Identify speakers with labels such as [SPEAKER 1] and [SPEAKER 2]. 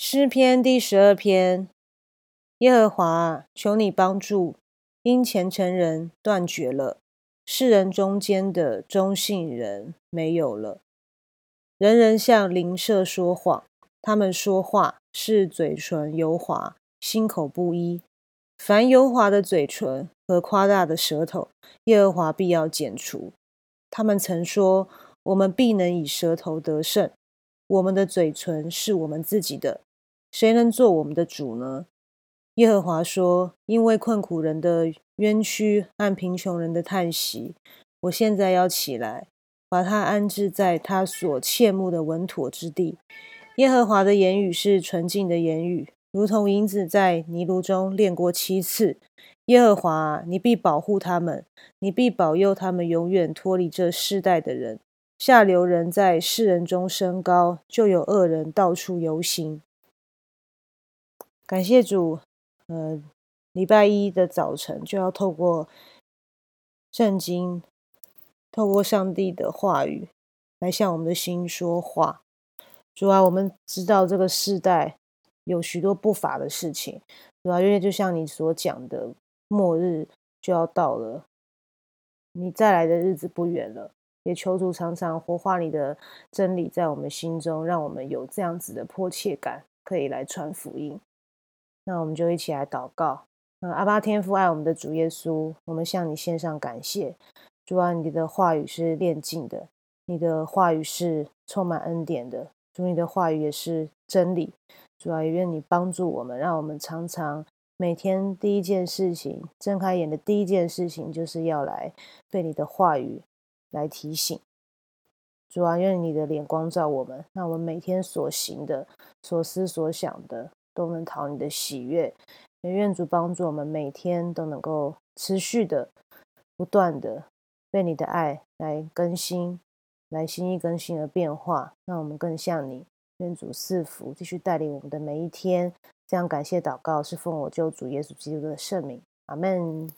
[SPEAKER 1] 诗篇第十二篇，耶和华，求你帮助，因虔诚人断绝了，世人中间的忠信人没有了。人人向邻舍说谎，他们说话是嘴唇油滑，心口不一。凡油滑的嘴唇和夸大的舌头，耶和华必要剪除。他们曾说：“我们必能以舌头得胜。”我们的嘴唇是我们自己的，谁能做我们的主呢？耶和华说：“因为困苦人的冤屈和贫穷人的叹息，我现在要起来，把他安置在他所切慕的稳妥之地。”耶和华的言语是纯净的言语，如同银子在泥炉中炼过七次。耶和华，你必保护他们，你必保佑他们，永远脱离这世代的人。下流人在世人中升高，就有恶人到处游行。感谢主，呃，礼拜一的早晨就要透过圣经，透过上帝的话语来向我们的心说话。主啊，我们知道这个世代有许多不法的事情，主要因为就像你所讲的，末日就要到了，你再来的日子不远了。也求主常常活化你的真理在我们心中，让我们有这样子的迫切感，可以来传福音。那我们就一起来祷告。嗯，阿巴天父爱我们的主耶稣，我们向你献上感谢。主啊，你的话语是炼净的，你的话语是充满恩典的。主，你的话语也是真理。主啊，也愿你帮助我们，让我们常常每天第一件事情，睁开眼的第一件事情，就是要来被你的话语。来提醒主啊，愿你的脸光照我们，那我们每天所行的、所思所想的，都能讨你的喜悦。愿主帮助我们，每天都能够持续的、不断的被你的爱来更新，来心意更新而变化，让我们更像你。愿主赐福，继续带领我们的每一天。这样感谢祷告，是奉我救主耶稣基督的圣名。阿门。